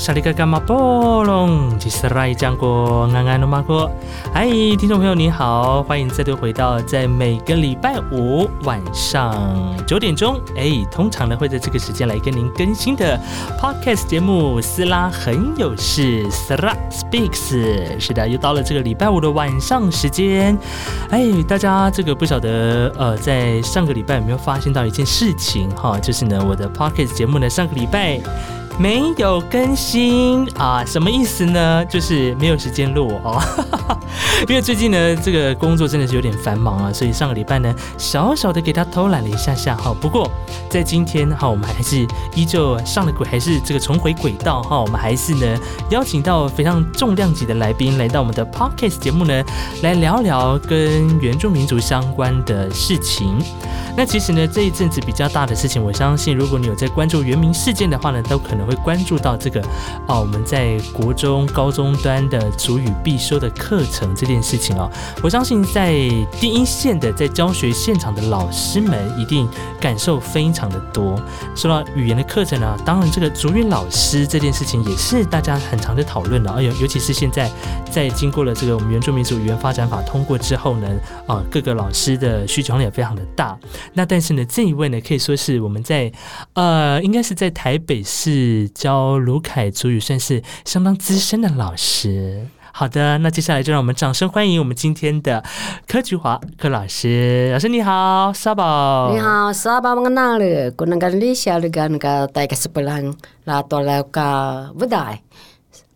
沙，利格伽马波隆，吉斯拉伊江国安安诺马国。嗨，听众朋友你好，欢迎再度回到在每个礼拜五晚上九点钟，哎，通常呢会在这个时间来跟您更新的 podcast 节目《斯拉很有事》斯拉 speaks。是的，又到了这个礼拜五的晚上时间。哎，大家这个不晓得呃，在上个礼拜有没有发现到一件事情哈？就是呢，我的 podcast 节目呢，上个礼拜。没有更新啊？什么意思呢？就是没有时间录哦。因为最近呢，这个工作真的是有点繁忙啊，所以上个礼拜呢，小小的给他偷懒了一下下哈。不过在今天哈，我们还是依旧上了轨，还是这个重回轨道哈。我们还是呢，邀请到非常重量级的来宾来到我们的 podcast 节目呢，来聊聊跟原住民族相关的事情。那其实呢，这一阵子比较大的事情，我相信如果你有在关注原民事件的话呢，都可能会关注到这个啊，我们在国中、高中端的主语必修的课程这件事情哦。我相信在第一线的在教学现场的老师们一定感受非常的多。说到语言的课程呢，当然这个主语老师这件事情也是大家很常在讨论的。哎呦，尤其是现在在经过了这个我们原住民族语言发展法通过之后呢，啊，各个老师的需求量也非常的大。那但是呢，这一位呢，可以说是我们在呃，应该是在台北市教卢凯族语算是相当资深的老师。好的，那接下来就让我们掌声欢迎我们今天的柯菊华柯老师。老师你好，沙宝。你好，沙宝，mengenal le, ku nang li sia le gan ka tai ka sebelang la to la ka vedai.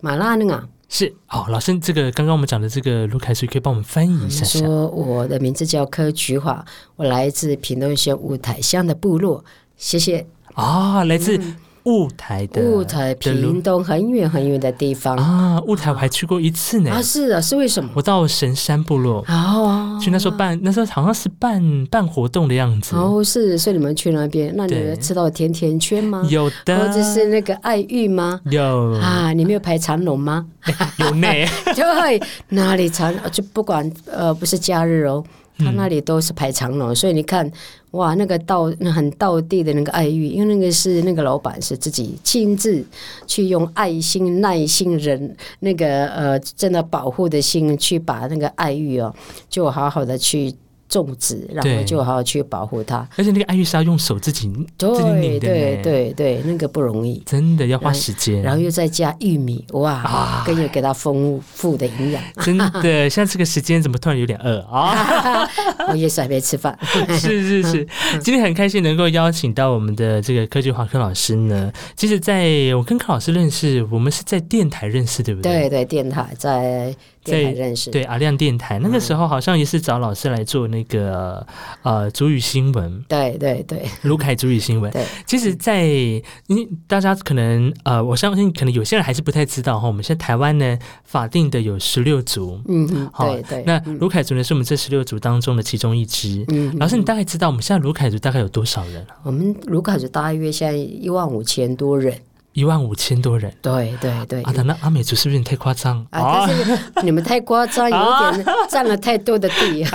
Malah dengar. 是好，老师，这个刚刚我们讲的这个卢凯，所以可以帮我们翻译一下。说我的名字叫柯菊华，我来自屏东县五台乡的部落，谢谢。啊，来自。雾台的雾台，屏东很远很远的地方啊！雾台我还去过一次呢。啊，是啊，是为什么？我到神山部落哦，去那时候办，那时候好像是办办活动的样子。哦，是，所以你们去那边，那你吃到甜甜圈吗？有的，或者是那个爱玉吗？有啊，你没有排长龙吗？有呢，对，哪里长就不管呃，不是假日哦。他那里都是排长龙，所以你看，哇，那个道那很道地的那个爱玉，因为那个是那个老板是自己亲自去用爱心、耐心、人那个呃，真的保护的心去把那个爱玉哦，就好好的去。种植，然后就好好去保护它。而且那个爱玉是要用手自己自己拧的，对对对，那个不容易，真的要花时间。然后又再加玉米，哇，更有给它丰富的营养。真的，像这个时间怎么突然有点饿啊？我也是还没吃饭。是 是是，今天很开心能够邀请到我们的这个科技华科老师呢。其实，在我跟柯老师认识，我们是在电台认识，对不对？对对，电台在。在认识对阿亮电台那个时候好像也是找老师来做那个呃主语新闻，对对对，卢凯主语新闻。对，其实，在你大家可能呃，我相信可能有些人还是不太知道哈。我们现在台湾呢法定的有十六族，嗯嗯，对对。那卢凯族呢是我们这十六族当中的其中一支。嗯，老师，你大概知道我们现在卢凯族大概有多少人？我们卢凯族大约现在一万五千多人。一万五千多人，对对对。啊，那阿美族是不是太夸张啊？你们太夸张，有点占了太多的地。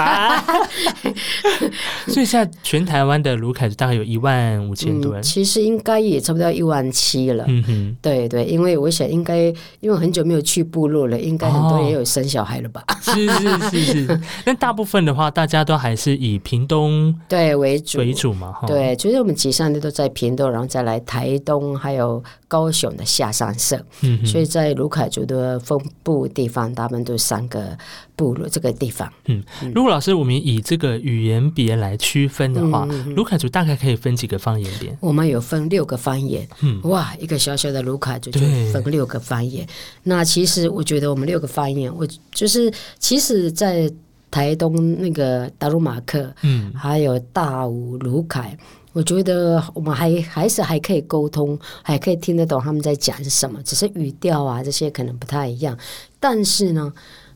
所以现在全台湾的卢凯族大概有一万五千多人，其实应该也差不多一万七了。嗯哼，对对，因为我想应该因为很久没有去部落了，应该很多人也有生小孩了吧？是是是是。但 大部分的话，大家都还是以屏东对为主为主嘛。对，就是我们集上的都在屏东，然后再来台东，还有。高雄的下山社，所以在卢凯族的分布地方，他们都三个部落这个地方。嗯，如果老师我们以这个语言别来区分的话，卢凯族大概可以分几个方言别？我们有分六个方言。嗯，哇，一个小小的卢凯族就分六个方言。那其实我觉得我们六个方言，我就是其实，在台东那个达鲁马克，嗯，还有大武卢凯。我觉得我们还还是还可以沟通，还可以听得懂他们在讲什么，只是语调啊这些可能不太一样。但是呢，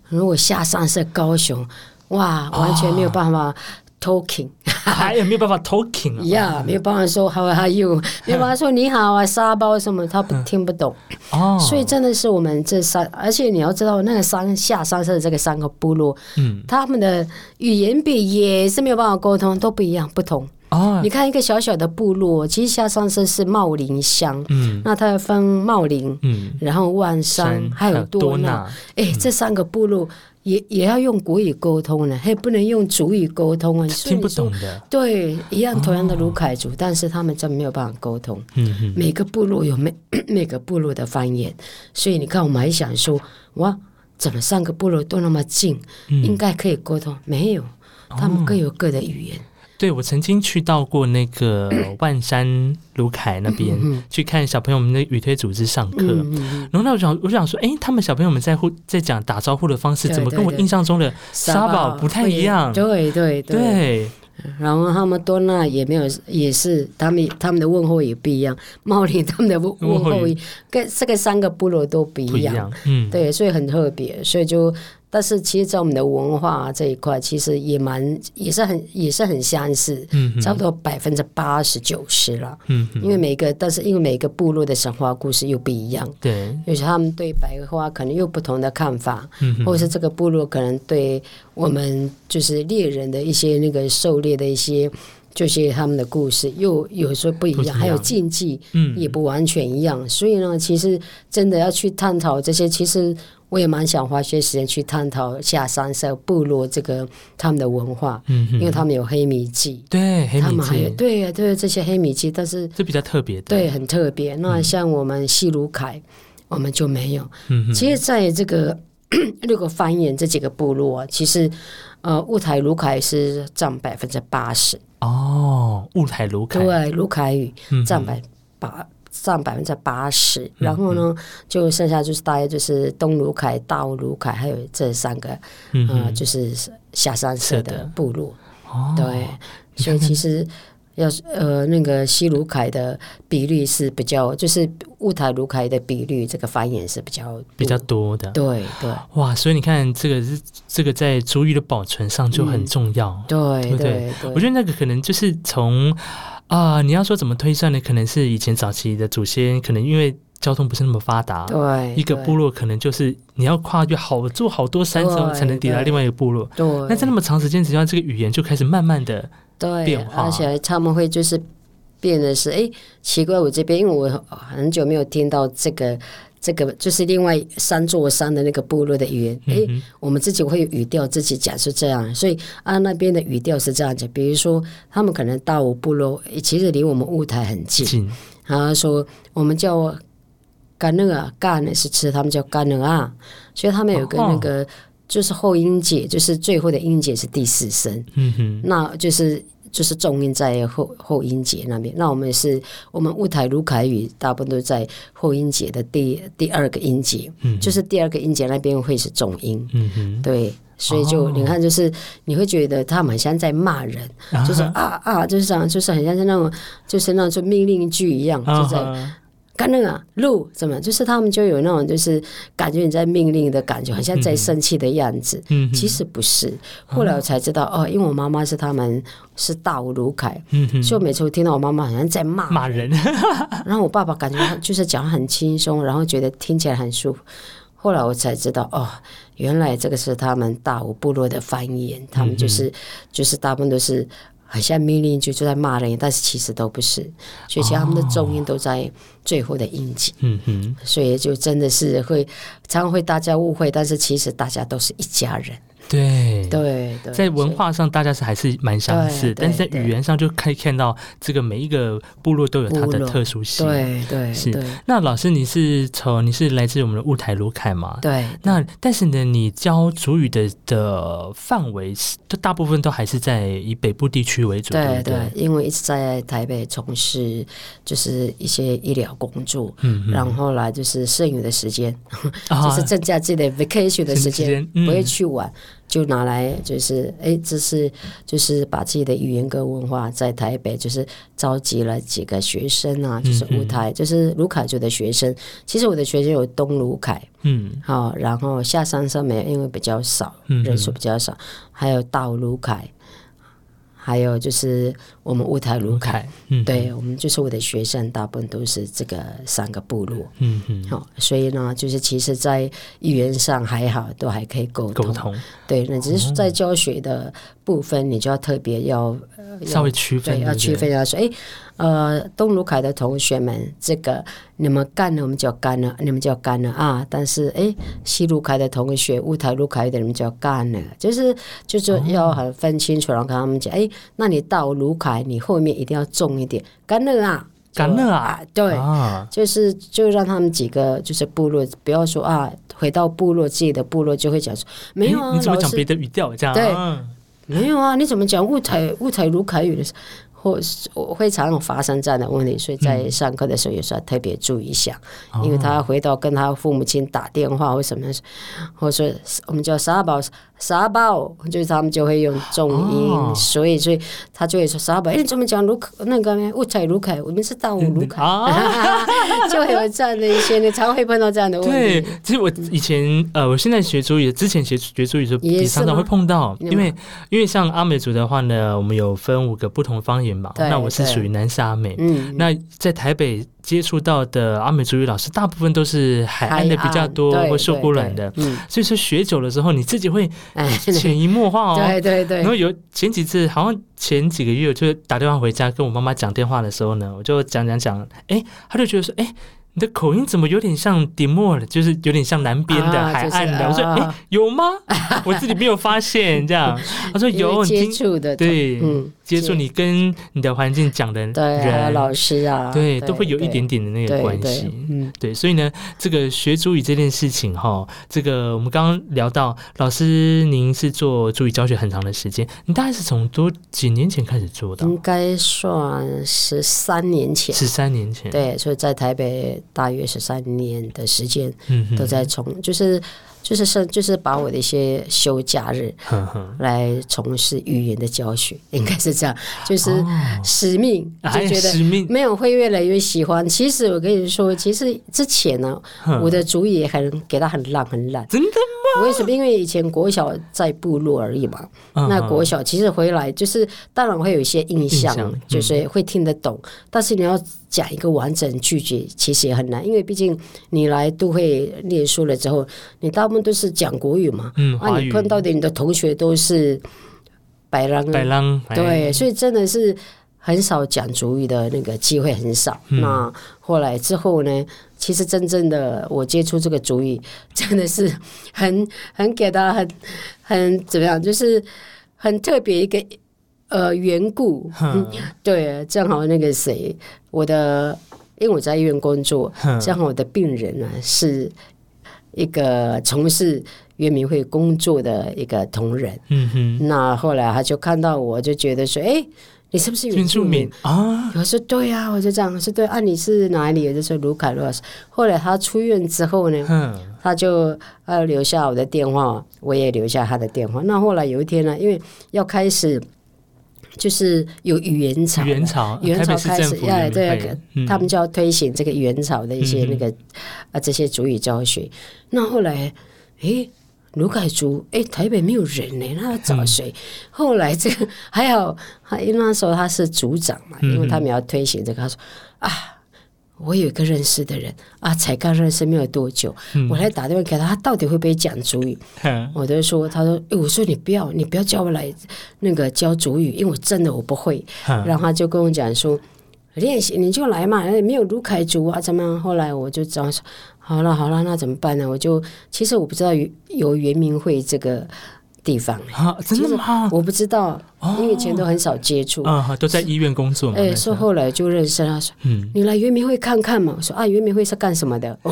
如果下山是高雄，哇，完全没有办法 talking，还有没有办法 talking 啊？呀，没有办法说 how are you，没有办法说你好啊，沙包什么，他不听不懂。哦，所以真的是我们这三，而且你要知道，那个山下山是这个三个部落，嗯，他们的语言比也是没有办法沟通，都不一样，不同。哦，你看一个小小的部落，其实下上身是茂林乡，嗯，那它要分茂林，嗯，然后万山还有多纳，哎，这三个部落。也也要用国语沟通呢，还不能用主语沟通啊！听不懂的。对，一样同样的卢凯族，但是他们真没有办法沟通。嗯嗯。每个部落有每 每个部落的方言，所以你看，我们还想说，哇，怎么三个部落都那么近，应该可以沟通？没有，他们各有各的语言。对，我曾经去到过那个 万山卢凯那边去看小朋友们的语推组织上课，然后那我想，我想说，哎，他们小朋友们在互在讲打招呼的方式，怎么跟我印象中的沙宝不太一样？对对对。然后他们多纳也没有，也是他们他们的问候也不一样，茂林他们的问问候跟这个三个部落都不一样，嗯，对，所以很特别，所以就。但是其实，在我们的文化这一块，其实也蛮也是很也是很相似，嗯，差不多百分之八十九十了，嗯，因为每个，但是因为每个部落的神话故事又不一样，对，有时他们对白花可能又不同的看法，嗯，或者是这个部落可能对我们就是猎人的一些那个狩猎的一些。就是他们的故事又有时候不一样，还有禁忌，嗯，也不完全一样。所以呢，其实真的要去探讨这些，其实我也蛮想花些时间去探讨下山社部落这个他们的文化，嗯，因为他们有黑米记，对，黑米祭，对对，这些黑米记，但是这比较特别的，对，很特别。那像我们西鲁凯，我们就没有。嗯，其实在这个六个方言这几个部落，其实呃，雾台卢凯是占百分之八十。哦，雾台卢凯。对卢凯语占百八占百分之八十，然后呢，就剩下就是大约就是东卢凯、大卢凯，还有这三个，嗯，就是下山社的部落。哦，对，所以其实要是呃那个西卢凯的比例是比较，就是雾台卢凯的比率，这个繁衍是比较比较多的。对对，哇，所以你看这个是这个在主语的保存上就很重要。对对对，我觉得那个可能就是从。啊，你要说怎么推算呢？可能是以前早期的祖先，可能因为交通不是那么发达，对，一个部落可能就是你要跨越好做好多山之后才能抵达另外一个部落。对，那在那么长时间之下，这个语言就开始慢慢的变化，而且他们会就是变的是，哎，奇怪，我这边因为我很久没有听到这个。这个就是另外三座山的那个部落的语言，哎，我们自己会语调自己讲是这样，所以啊那边的语调是这样子。比如说，他们可能大武部落其实离我们雾台很近，然后说我们叫干那个干呢是吃，他们叫干那啊，所以他们有个那个就是后音节，就是最后的音节是第四声，嗯哼，那就是。就是重音在后后音节那边，那我们是我们雾台卢凯语大部分都在后音节的第第二个音节，嗯，就是第二个音节那边会是重音，嗯哼，对，所以就你看，就是你会觉得他们像在骂人，就是啊啊，就是这样，就是很像是那种，就是那种命令句一样，就在。干那个路怎么？就是他们就有那种，就是感觉你在命令的感觉，好像在生气的样子。嗯，其实不是。后来我才知道，哦，因为我妈妈是他们是大吴卢凯，嗯所以每次我听到我妈妈好像在骂 骂人，然后我爸爸感觉就是讲很轻松，然后觉得听起来很舒服。后来我才知道，哦，原来这个是他们大吴部落的方言，他们就是就是大部分都是。好像命令句就在骂人，但是其实都不是，所以其实他们的重音都在最后的音节。嗯哼，所以就真的是会常常会大家误会，但是其实大家都是一家人。对对，在文化上大家是还是蛮相似，但是在语言上就可以看到这个每一个部落都有它的特殊性。对对，是。那老师，你是从你是来自我们的雾台卢凯吗？对。那但是呢，你教主语的的范围，都大部分都还是在以北部地区为主。对对，因为一直在台北从事就是一些医疗工作，嗯，然后来就是剩余的时间，就是增加自己的 vacation 的时间，不会去玩。就拿来就是哎，这是就是把自己的语言跟文化在台北，就是召集了几个学生啊，就是舞台，就是卢凯族的学生。其实我的学生有东卢凯，嗯，好，然后下山上面因为比较少，人数比较少，还有大卢凯。还有就是我们乌台卢凯，对我们就是我的学生，大部分都是这个三个部落，嗯嗯，好，所以呢，就是其实，在语言上还好，都还可以沟通，沟通，对，那只是在教学的部分，你就要特别要稍微区分，对，要区分一下说，哎，呃，东卢凯的同学们，这个你们干了，我们就要干了，你们就要干了啊。但是，哎，西卢凯的同学，乌台卢凯的你们就要干了，就是就是要很分清楚，然后跟他们讲，哎，那你到卢凯，你后面一定要重一点，干了啊。干了啊！对，就是就让他们几个就是部落，不要说啊，回到部落自己的部落就会讲说，没有啊，你怎么讲别的语调这样？对，没有啊，你怎么讲物财物财如凯语的事？或我会常常发生这样的问题，所以在上课的时候有时候特别注意一下，因为他回到跟他父母亲打电话或什么，或者说我们叫沙宝沙宝，就是他们就会用重音，所以所以他就会说沙宝，哎，你怎么讲卢克那个雾彩卢凯，我们是大五卢凯，就会有这样的一些，你常会碰到这样的问题。对，其实我以前呃，我现在学主语，之前学学主语的时候也常常会碰到，因为因为像阿美族的话呢，我们有分五个不同方言。那我是属于南沙美，那在台北接触到的阿美族语老师，大部分都是海岸的比较多，或受过软的，所以说学久了之后，你自己会潜移默化哦。对对对。然后有前几次，好像前几个月，就打电话回家跟我妈妈讲电话的时候呢，我就讲讲讲，哎，他就觉得说，哎。你的口音怎么有点像迪莫尔，就是有点像南边的海岸的。我说，哎，有吗？我自己没有发现这样。他说有，接触的对，嗯，接触你跟你的环境讲的人，老师啊，对，都会有一点点的那个关系。嗯，对，所以呢，这个学主语这件事情哈，这个我们刚刚聊到，老师您是做主语教学很长的时间，你大概是从多几年前开始做的？应该算十三年前，十三年前，对，所以在台北。大约十三年的时间，都在从就是就是是就是把我的一些休假日来从事语言的教学，应该是这样，就是使命就觉得没有会越来越喜欢。其实我跟你说，其实之前呢，我的主意很给他很烂很烂，真的吗？为什么？因为以前国小在部落而已嘛，那国小其实回来就是当然会有一些印象，就是会听得懂，但是你要。讲一个完整句子其实也很难，因为毕竟你来都会念书了之后，你大部分都是讲国语嘛，嗯，啊，你碰到的你的同学都是白浪，白浪，对，所以真的是很少讲主语的那个机会很少。那后来之后呢，其实真正的我接触这个主语，真的是很很给他很很怎么样，就是很特别一个。呃，缘故，对，正好那个谁，我的，因为我在医院工作，正好我的病人呢是一个从事圆明会工作的一个同仁，嗯哼，那后来他就看到我，就觉得说，哎，你是不是原住民啊？我说对呀，我就这样说对啊，你是哪里？我就说卢凯洛斯。后来他出院之后呢，他就呃留下我的电话，我也留下他的电话。那后来有一天呢，因为要开始。就是有语言潮，语言潮，语言潮开始，哎，对，他们就要推行这个语言潮的一些那个啊这些主语教学。那后来，哎，卢凯族，哎，台北没有人呢，那要找谁？后来这个还好，因为那时候他是组长嘛，因为他们要推行这个，他说啊。我有一个认识的人啊，才刚认识没有多久，我来打电话给他，他到底会不会讲主语？我就说，他说，哎我说你不要，你不要叫我来那个教主语，因为我真的我不会。然后他就跟我讲说，练习你就来嘛，没有卢凯族啊，怎么样？后来我就这样说，好了好了，那怎么办呢？我就其实我不知道有圆明会这个。地方啊，真的吗？我不知道，因为以前都很少接触啊，都在医院工作。哎，说后来就认识他，说，嗯，你来圆明会看看嘛。我说啊，圆明会是干什么的？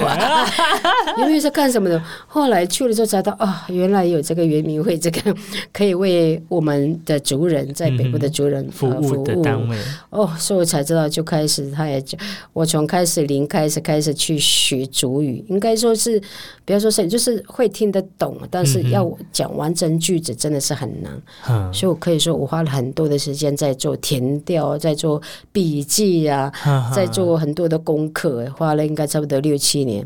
圆 明会是干什么的？后来去了之后才知道啊，原来有这个圆明会，这个可以为我们的族人在北部的族人服务的单位。哦，所以我才知道，就开始他也讲，我从开始零开始开始去学族语，应该说是，不要说是，就是会听得懂，但是要讲完整。句子真的是很难，所以我可以说，我花了很多的时间在做填调，在做笔记啊，在做很多的功课，花了应该差不多六七年，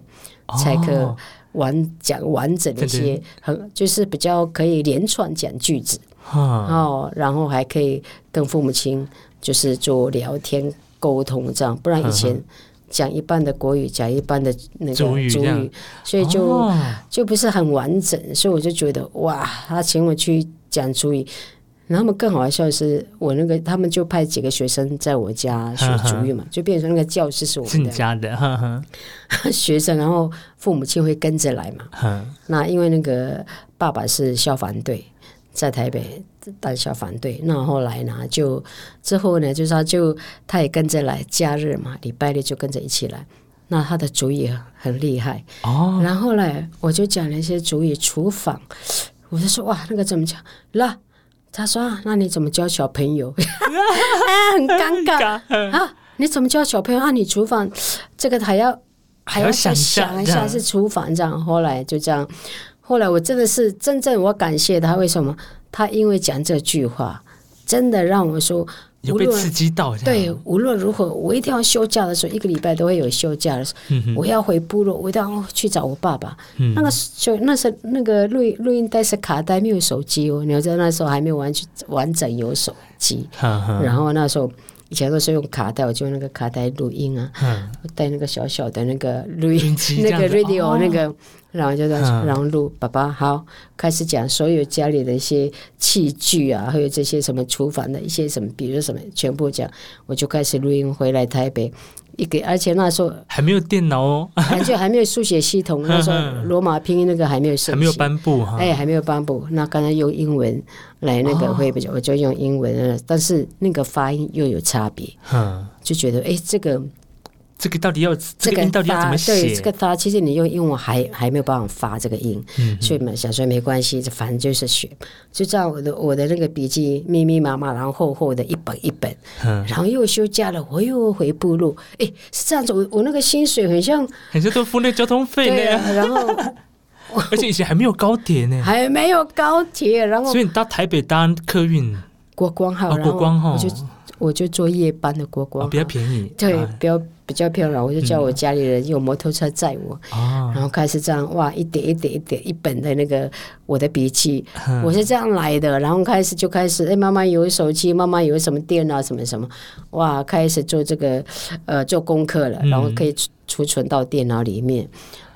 才可完讲完整一些，很就是比较可以连串讲句子，哦，然后还可以跟父母亲就是做聊天沟通这样，不然以前。讲一半的国语，讲一半的那个主语，所以就就不是很完整，所以我就觉得哇，他请我去讲主语，然后他们更好笑的是，我那个他们就派几个学生在我家学主语嘛，就变成那个教室是我们家的 学生，然后父母亲会跟着来嘛。那因为那个爸爸是消防队，在台北当消防队，那后来呢，就之后呢，就是他就他也跟着来，假日嘛，礼拜六就跟着一起来。那他的主意很厉害哦。然后呢，我就讲了一些主意厨房，我就说哇，那个怎么讲？那他说：“那你怎么教小朋友？很尴尬啊！你怎么教小朋友？啊，你厨房这个还要还要想想一下是厨房这样。后来就这样，后来我真的是真正我感谢他，为什么？他因为讲这句话，真的让我说。”有被刺激到，对，无论如何，我一定要休假的时候，一个礼拜都会有休假的时候，我要回部落，我一定要去找我爸爸。那个就那时那个录录音带是卡带，没有手机哦。你要知道那时候还没有完全完整有手机，然后那时候以前都是用卡带，我就用那个卡带录音啊，带那个小小的那个录音机，那个 radio 那个。然后就在然后录，爸爸好，开始讲所有家里的一些器具啊，还有这些什么厨房的一些什么，比如什么，全部讲，我就开始录音回来台北，一个，而且那时候还没有电脑哦，就还没有书写系统，那时候罗马拼音那个还没有，还没有颁布哈，哎，还没有颁布，那刚才用英文来那个会比较，我就用英文，但是那个发音又有差别，嗯，就觉得哎这个。这个到底要这个音到底要怎么写？对，这个发其实你用英文还还没有办法发这个音，所以嘛，想说没关系，反正就是学，就这样。我的我的那个笔记密密麻麻，然后厚厚的一本一本，然后又休假了，我又回部落。哎，是这样子，我我那个薪水很像，很像都付那交通费呢。然后，而且以前还没有高铁呢，还没有高铁，然后所以你到台北搭客运，国光号，国光号，我就我就坐夜班的国光，比较便宜，对，比较。比较漂亮，我就叫我家里人用摩托车载我，然后开始这样哇，一点一点一点一本的那个我的笔记，我是这样来的。然后开始就开始，哎，妈妈有手机，妈妈有什么电脑什么什么，哇，开始做这个呃做功课了，然后可以储存到电脑里面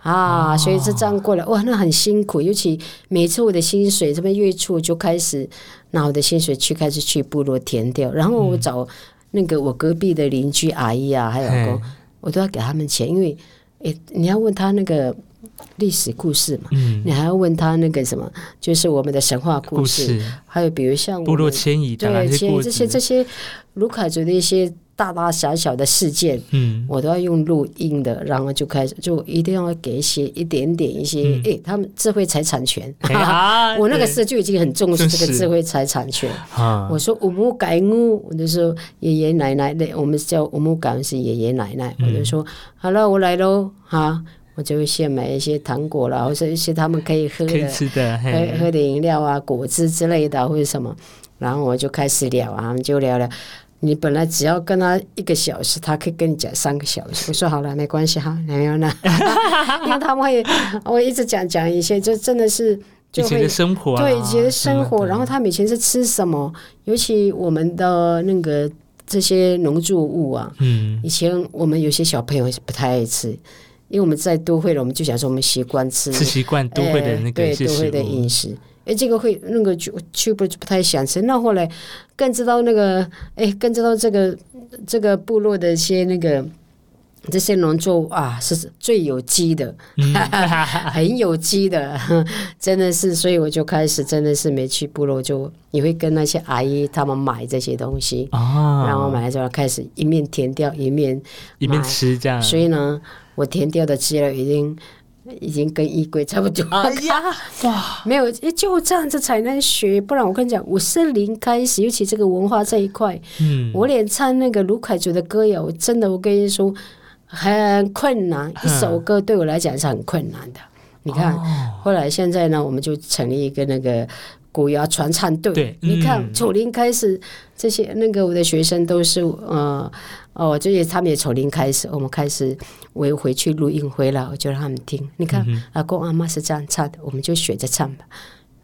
啊。所以是这样过来，哇，那很辛苦。尤其每次我的薪水这边月初就开始拿我的薪水去开始去部落填掉，然后我找。那个我隔壁的邻居阿姨啊，还有公，我都要给他们钱，因为诶，你要问他那个历史故事嘛，你还要问他那个什么，就是我们的神话故事，还有比如像部落迁移对迁移这些这些卢卡族的一些。大大小小的事件，嗯，我都要用录音的，然后就开始就一定要给一些一点点一些，哎，他们智慧财产权，我那个时候就已经很重视这个智慧财产权。我说五木改屋，我就说爷爷奶奶的，我们叫五木改是爷爷奶奶，我就说好了，我来喽，哈，我就会先买一些糖果了，或者一些他们可以喝的、喝喝的饮料啊、果汁之类的或者什么，然后我就开始聊啊，就聊聊。你本来只要跟他一个小时，他可以跟你讲三个小时。我说好了，没关系哈，没有呢，因为他们会，我一直讲讲一些，就真的是以前的生活，对以前的生活。然后他们以前是吃什么？尤其我们的那个这些农作物啊，嗯，以前我们有些小朋友是不太爱吃，因为我们在都会了，我们就想说我们习惯吃，吃习惯都会的那个对都会的饮食。哎，这个会那个就去不不太想吃。那后来更知道那个，哎，更知道这个这个部落的一些那个这些农作物啊，是最有机的，很有机的，真的是。所以我就开始真的是没去部落，就也会跟那些阿姨他们买这些东西啊，然后买了之后开始一面填掉一面一面吃这样。所以呢，我填掉的资料已经。已经跟衣柜差不多。哎呀，哇，没有，就这样子才能学，不然我跟你讲，我是零开始，尤其这个文化这一块，嗯，我连唱那个卢凯族的歌谣，真的，我跟你说很困难，一首歌对我来讲是很困难的。你看，后来现在呢，我们就成立一个那个古谣传唱队。对，你看从零开始，这些那个我的学生都是呃。哦，就是他们也从零开始，我们开始我又回去录音回来，我就让他们听。你看，阿公阿妈是这样唱的，我们就学着唱吧。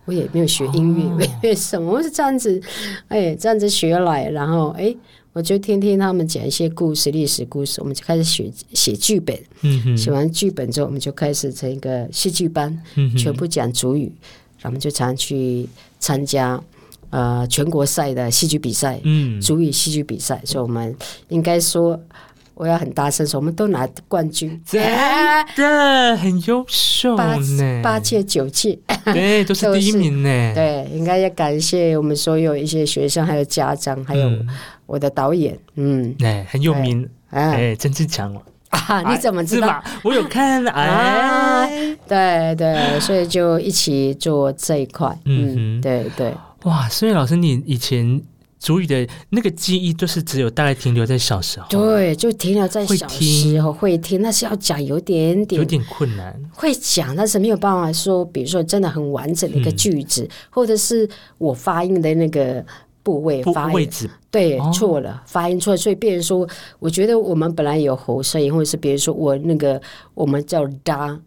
我也没有学音乐，为什么？我是这样子，哎，这样子学来，然后哎，我就听听他们讲一些故事、历史故事，我们就开始写写剧本。嗯写完剧本之后，我们就开始成一个戏剧班，全部讲主语，然后就常去参加。呃全国赛的戏剧比赛，嗯，主语戏剧比赛，所以我们应该说。我要很大声说，我们都拿冠军，真的很优秀八，八届九届，对，都是 第一名呢。对，应该要感谢我们所有一些学生，还有家长，还有我的导演，嗯，哎，很有名，哎，曾志强。啊，你怎么知道？我有看，哎，对对，所以就一起做这一块，嗯，对对，哇，所以老师，你以前。主语的那个记忆，就是只有大概停留在小时候。对，就停留在小时候会听，那是要讲有点点有点困难。会讲，但是没有办法说，比如说真的很完整的一个句子，或者是我发音的那个部位发位置对错了，发音错了，所以别人说，我觉得我们本来有喉声音，或者是别人说我那个我们叫哒。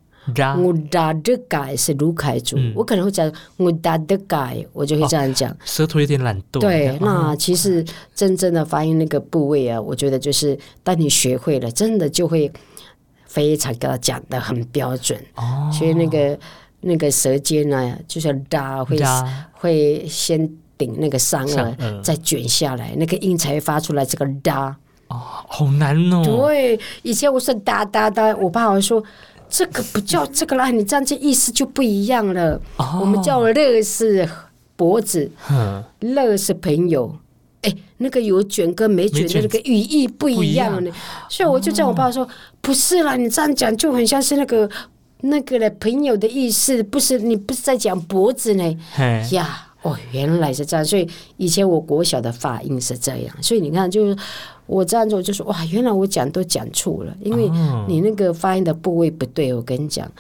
我打的改是卢凯族，我可能会讲我打的改，我就会这样讲。舌头有点懒惰。对，那其实真正的发音那个部位啊，我觉得就是当你学会了，真的就会非常的讲的很标准。哦。所以那个那个舌尖呢，就是哒会会先顶那个上颚，再卷下来，那个音才会发出来。这个哒哦，好难哦。对，以前我是哒哒哒，我爸会说。这个不叫这个啦，你这样子意思就不一样了。我们叫乐是脖子，乐是朋友。哎，那个有卷跟没卷的那个语义不一样呢。所以我就叫我爸说，不是啦，你这样讲就很像是那个那个的朋友的意思，不是你不是在讲脖子呢？呀。哦，原来是这样，所以以前我国小的发音是这样，所以你看，就是我这样做，就说哇，原来我讲都讲错了，因为你那个发音的部位不对，我跟你讲，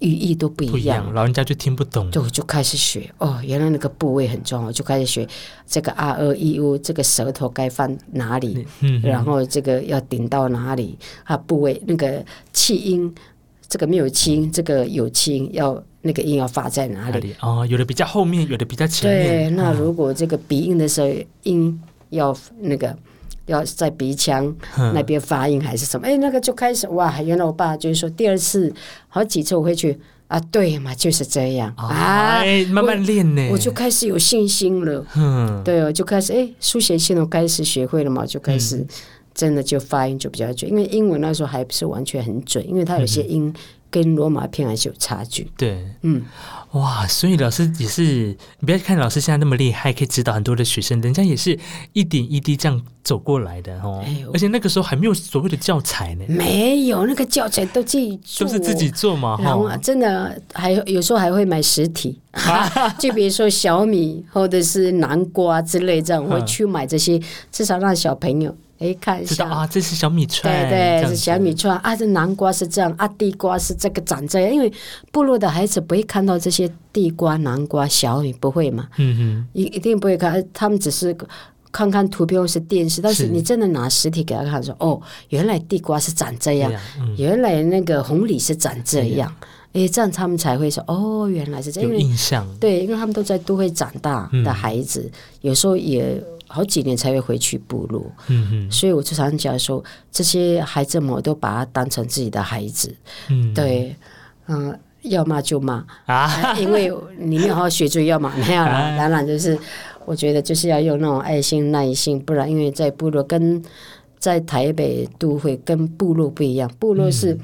语义都不一样，老人家就听不懂，就就开始学哦，原来那个部位很重要，就开始学这个 r e i u 这个舌头该放哪里，然后这个要顶到哪里啊，部位那个气音，这个没有气音，这个有清要。那个音要发在哪里？哦，有的比较后面，有的比较前面。对，那如果这个鼻音的时候，音要那个要在鼻腔那边发音还是什么？哎，那个就开始哇！原来我爸就是说，第二次好几次我会去啊，对嘛，就是这样啊，慢慢练呢，我就开始有信心了。嗯，对哦，就开始哎，书写系统开始学会了嘛，就开始真的就发音就比较准，因为英文那时候还不是完全很准，因为它有些音。跟罗马片还是有差距。对，嗯，哇，所以老师也是，你不要看老师现在那么厉害，可以指导很多的学生，人家也是一点一滴这样走过来的哦。而且那个时候还没有所谓的教材呢，没有那个教材都自己都是自己做嘛。然后真的还有时候还会买实体，就比如说小米或者是南瓜之类这样，会去买这些，至少让小朋友。哎，看一下啊，这是小米串，对对，是小米串啊。这南瓜是这样啊，地瓜是这个长这样。因为部落的孩子不会看到这些地瓜、南瓜、小米，不会嘛？嗯哼，一一定不会看，他们只是看看图片或是电视。但是你真的拿实体给他看，说哦，原来地瓜是长这样，原来那个红李是长这样。哎，这样他们才会说哦，原来是这样。有印象，对，因为他们都在都会长大的孩子，有时候也。好几年才会回去部落，嗯嗯，所以我就常讲说，这些孩子们我都把他当成自己的孩子，嗯，对，嗯，要骂就骂。啊，因为你没有好好学，就要骂，没有了。当然就是，我觉得就是要用那种爱心、耐心，不然因为在部落跟在台北都会跟部落不一样，部落是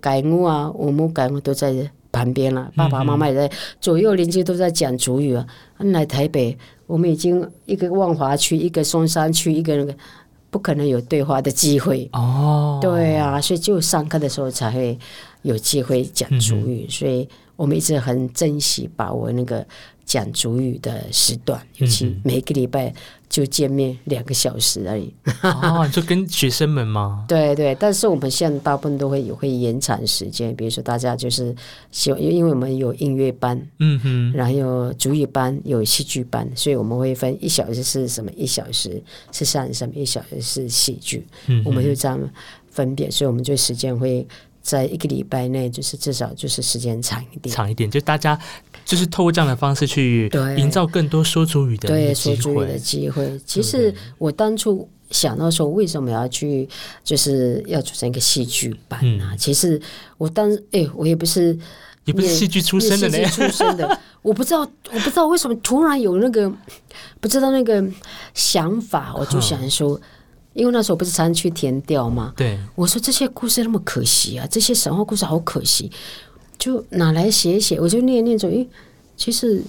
改屋啊，我们改屋都在旁边了，爸爸妈妈也在，左右邻居都在讲主语啊，来台北。我们已经一个万华区，一个松山区，一个那个不可能有对话的机会哦。对啊，所以就上课的时候才会有机会讲主语，所以我们一直很珍惜把握那个讲主语的时段，尤其每个礼拜。就见面两个小时而已，哦，就跟学生们吗？对对，但是我们现在大部分都会有会延长时间，比如说大家就是喜欢，因为我们有音乐班，嗯哼，然后有主语班，有戏剧班，所以我们会分一小时是什么，一小时是上什么，一小时是戏剧，嗯，我们就这样分别，所以我们就时间会在一个礼拜内，就是至少就是时间长一点，长一点，就大家。就是透过这样的方式去营造更多说主语的对说主语的机会。其实我当初想到说，为什么要去，就是要组成一个戏剧班啊？其实我当哎，我也不是也不是戏剧出身的呢，出身的，我不知道，我不知道为什么突然有那个不知道那个想法，我就想说，因为那时候不是常去填调吗？对，我说这些故事那么可惜啊，这些神话故事好可惜，就拿来写写，我就念念着，诶，其实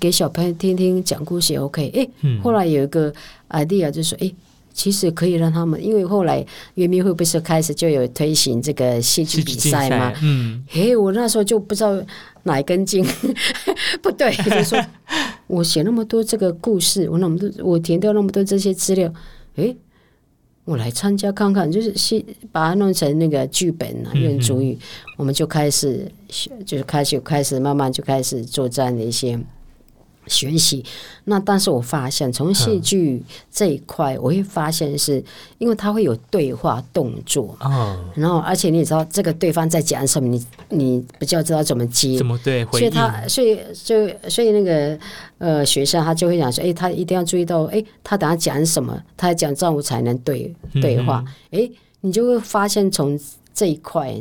给小朋友听听讲故事也 OK，哎，后来有一个 idea 就说，诶。其实可以让他们，因为后来圆明会不是开始就有推行这个戏剧比赛嘛？嗯，嘿，我那时候就不知道哪一根筋 不对，就说 我写那么多这个故事，我那么多，我填掉那么多这些资料，诶，我来参加看看，就是先把它弄成那个剧本啊，用主语，我们就开始就是开始开始慢慢就开始做这样的一些。学习，那但是我发现从戏剧这一块，我会发现是因为它会有对话动作哦，然后而且你也知道这个对方在讲什么，你你比较知道怎么接，怎么对，所以他所以就所以那个呃学生他就会讲说，哎，他一定要注意到，哎，他等下讲什么，他讲这样我才能对对话，哎，你就会发现从这一块。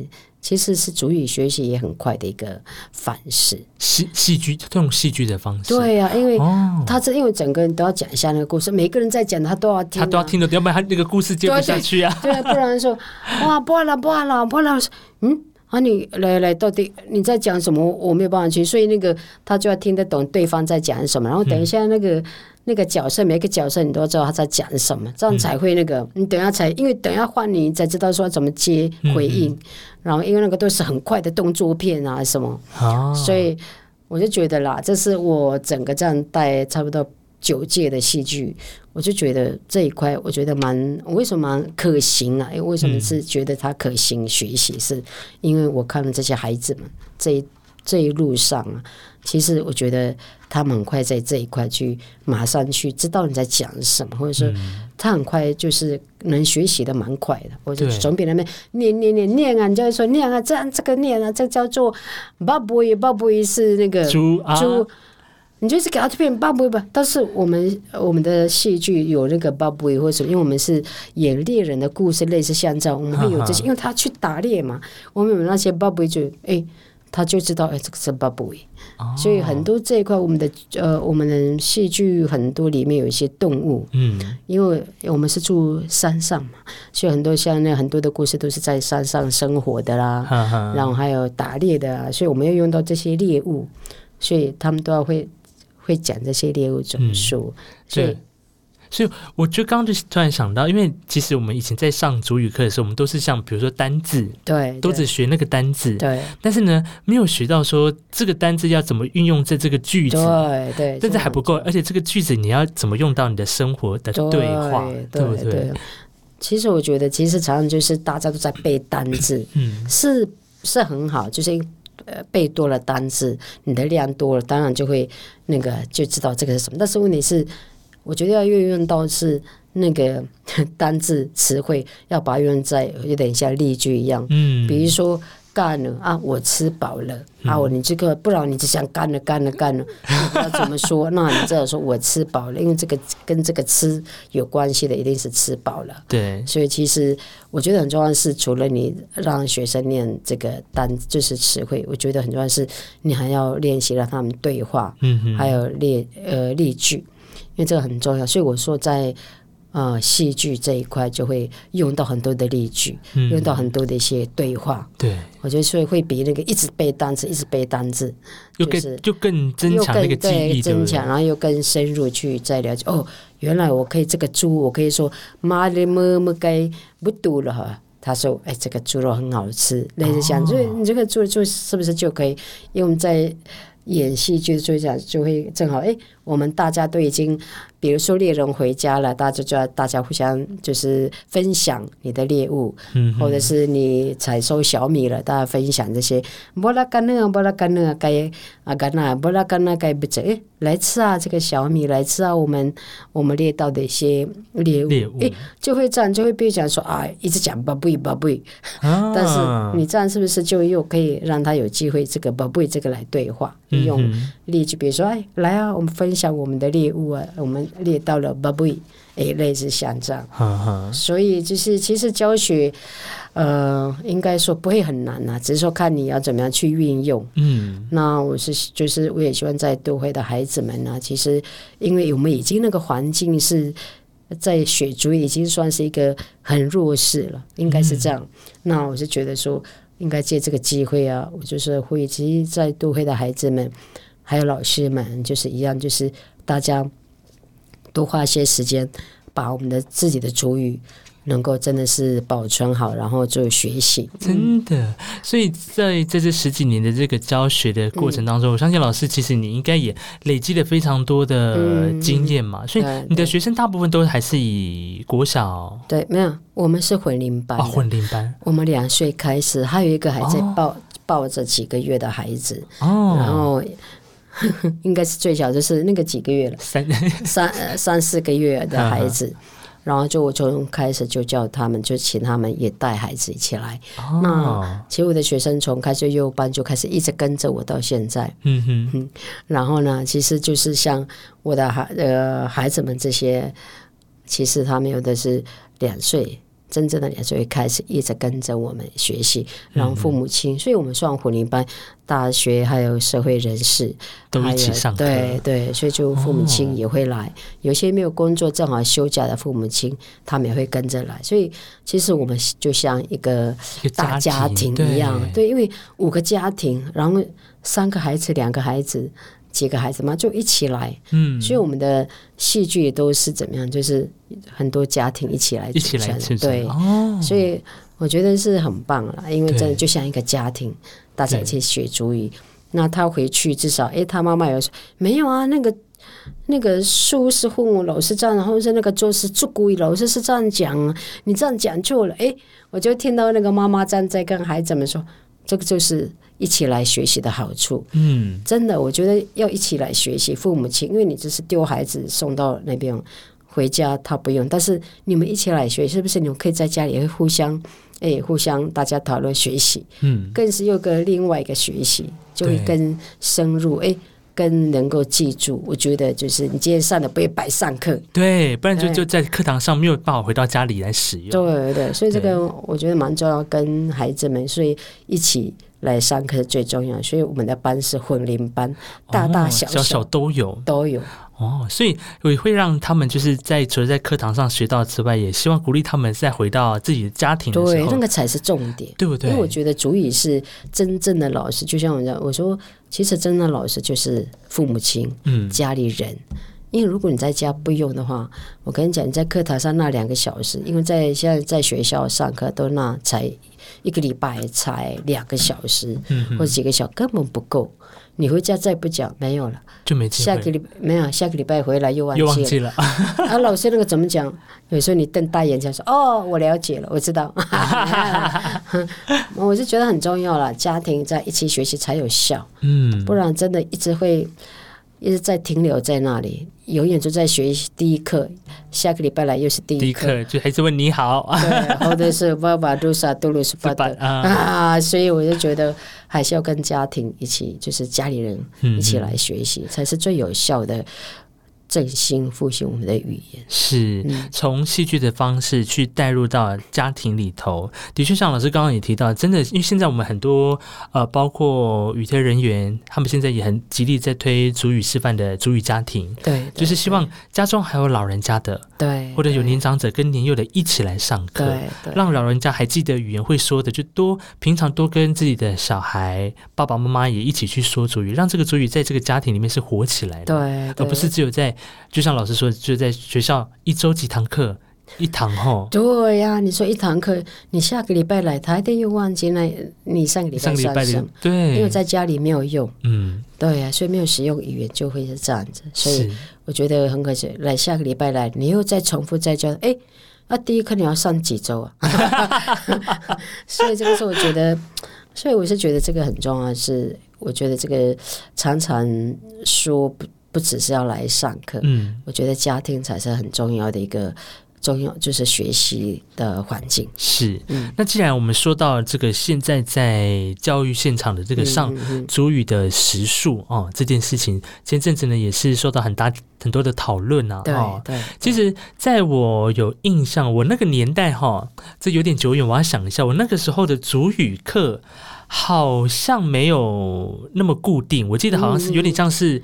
其实是主语学习也很快的一个方式，戏戏剧用戏剧的方式，对呀，因为他是因为整个人都要讲一下那个故事，每个人在讲，他都要听，他都要听的，要不然他那个故事接不下去啊。对，不然说 哇，不了不了不了，嗯，啊，你来来，到底你在讲什么？我没有办法去，所以那个他就要听得懂对方在讲什么，然后等一下那个。那个角色，每个角色你都要知道他在讲什么，这样才会那个。你等下才，因为等下换你才知道说怎么接回应。然后因为那个都是很快的动作片啊什么，所以我就觉得啦，这是我整个这样带差不多九届的戏剧，我就觉得这一块我觉得蛮，为什么可行啊？因为为什么是觉得它可行学习？是因为我看了这些孩子们这一这一路上啊。其实我觉得他们很快在这一块去马上去知道你在讲什么，或者说他很快就是能学习的蛮快的。我就总比那边念念念念啊，你就会说念啊，这样这个念啊，这叫做巴布伊，巴布伊是那个猪猪，你就是给他变巴布伊吧。但是我们我们的戏剧有那个 babby，或者什么，因为我们是演猎人的故事，类似像这样，我们会有这些，因为他去打猎嘛，我们有那些 babby 就哎。他就知道，哎，这个是巴布韦，所以很多这一块，我们的呃，我们的戏剧很多里面有一些动物，嗯，因为我们是住山上嘛，所以很多像那很多的故事都是在山上生活的啦，然后还有打猎的啊，所以我们要用到这些猎物，所以他们都要会会讲这些猎物种数，所以。所以我就刚刚就突然想到，因为其实我们以前在上主语课的时候，我们都是像比如说单字，对，都只学那个单字，对。但是呢，没有学到说这个单字要怎么运用在这个句子，对对。但是还不够，而且这个句子你要怎么用到你的生活的对话，对不对？其实我觉得，其实常常就是大家都在背单字，嗯，是是很好，就是呃背多了单字，你的量多了，当然就会那个就知道这个是什么。但是问题是。我觉得要运用到是那个 单字词汇，要把它用在有点像例句一样。嗯，比如说干了啊，我吃饱了啊，我你这个不然你只想干了干了干了，要 怎么说？那你这样说我吃饱了，因为这个跟这个吃有关系的，一定是吃饱了。对，所以其实我觉得很重要是，除了你让学生念这个单就是词汇，我觉得很重要是，你还要练习让他们对话，嗯，还有例呃例句。因为这个很重要，所以我说在呃戏剧这一块就会用到很多的例句，用到很多的一些对话。对，我觉得所以会比那个一直背单词、一直背单词，就是就更增强那个记忆，增强，然后又更深入去再了解。哦，原来我可以这个猪，我可以说妈的么么该不读了哈。他说：“哎，这个猪肉很好吃。”类似像，所以你这个猪猪是不是就可以用在？演戏剧就这样就会正好哎，我们大家都已经，比如说猎人回家了，大家就要大家互相就是分享你的猎物，嗯，或者是你采收小米了，大家分享这些。波拉干那波拉干那该啊干那波拉干那该不着哎，来吃啊这个小米，来吃啊我们我们猎到的一些猎物，哎，就会这样就会被讲说啊，一直讲宝贝宝贝，但是你这样是不是就又可以让他有机会这个宝贝这个来对话？用例句，比如说，哎，来啊，我们分享我们的猎物啊，我们列到了 baby，哎，类似像这样。所以就是其实教学，呃，应该说不会很难呐，只是说看你要怎么样去运用。嗯，那我是就是我也希望在都会的孩子们呢，其实因为我们已经那个环境是在雪族已经算是一个很弱势了，应该是这样。那我是觉得说。应该借这个机会啊，我就是会，其实在都会的孩子们，还有老师们，就是一样，就是大家多花些时间，把我们的自己的主语。能够真的是保存好，然后就学习，真的。所以在在这十几年的这个教学的过程当中，我相信老师其实你应该也累积了非常多的经验嘛。所以你的学生大部分都还是以国小对，没有，我们是混龄班，混龄班。我们两岁开始，还有一个还在抱抱着几个月的孩子哦，然后 应该是最小就是那个几个月了，三 三三四个月的孩子。然后就我从开始就叫他们，就请他们也带孩子一起来。那其实我的学生从开始幼班就开始一直跟着我到现在。嗯哼。然后呢，其实就是像我的孩呃孩子们这些，其实他们有的是两岁。真正的两岁开始一直跟着我们学习，然后父母亲，所以我们算虎龄班，大学还有社会人士都一起上课，对对，所以就父母亲也会来，有些没有工作正好休假的父母亲，他们也会跟着来，所以其实我们就像一个大家庭一样，对，因为五个家庭，然后三个孩子，两个孩子。几个孩子嘛，就一起来，嗯，所以我们的戏剧都是怎么样？就是很多家庭一起来，一起来，对，哦，所以我觉得是很棒了，因为真的就像一个家庭，大家一起学主语。那他回去至少，哎，他妈妈有说没有啊？那个那个书是父母老师这样，或者是那个桌是做故意，老师是这样讲，你这样讲错了。哎，我就听到那个妈妈站在跟孩子们说，这个就是。一起来学习的好处，嗯，真的，我觉得要一起来学习。父母亲，因为你只是丢孩子送到那边回家，他不用，但是你们一起来学，是不是？你们可以在家里会互相，哎，互相大家讨论学习，嗯，更是又跟另外一个学习，就会更深入，哎，更能够记住。我觉得就是你今天上的不会白上课，对，不然就就在课堂上没有办法回到家里来使用。对对，所以这个我觉得蛮重要，跟孩子们所以一起。来上课是最重要，所以我们的班是混龄班，大大小小都有都有哦，所以也会让他们就是在除了在课堂上学到之外，也希望鼓励他们再回到自己的家庭。对，那个才是重点，对不对？因为我觉得主语是真正的老师，就像我讲，我说其实真正的老师就是父母亲，嗯，家里人。因为如果你在家不用的话，我跟你讲，你在课堂上那两个小时，因为在现在在学校上课都那才。一个礼拜才两个小时，或者几个小根本不够。你回家再不讲，没有了，就没下个礼没有，下个礼拜回来又忘记了。啊，老师那个怎么讲？有时候你瞪大眼睛说：“哦，我了解了，我知道。”我是觉得很重要了，家庭在一起学习才有效。嗯，不然真的一直会。一直在停留在那里，永远就在学习第一课。下个礼拜来又是第一课，就还是问你好，对，或者是爸爸都是都是爸爸啊，所以我就觉得还是要跟家庭一起，就是家里人一起来学习，才是最有效的。振兴复兴我们的语言，是从戏剧的方式去带入到家庭里头。的确，像老师刚刚也提到，真的，因为现在我们很多呃，包括语推人员，他们现在也很极力在推主语示范的主语家庭。对，就是希望家中还有老人家的，对，或者有年长者跟年幼的一起来上课，对，让老人家还记得语言会说的，就多平常多跟自己的小孩爸爸妈妈也一起去说主语，让这个主语在这个家庭里面是活起来的，对，而不是只有在。就像老师说，就在学校一周几堂课，一堂吼。对呀，你说一堂课，你下个礼拜来，他一定又忘记那你上个礼拜上什对，因为在家里没有用。嗯，对呀，所以没有使用语言就会是这样子。所以我觉得很可惜，来下个礼拜来，你又再重复再教，哎，那第一课你要上几周啊？所以这个是我觉得，所以我是觉得这个很重要，是我觉得这个常常说不。不只是要来上课，嗯，我觉得家庭才是很重要的一个，重要就是学习的环境。是。嗯。那既然我们说到这个，现在在教育现场的这个上主语的时数哦，这件事情前阵子呢也是受到很大很多的讨论啊。对对，其实在我有印象，我那个年代哈，这有点久远，我要想一下，我那个时候的主语课好像没有那么固定，我记得好像是有点像是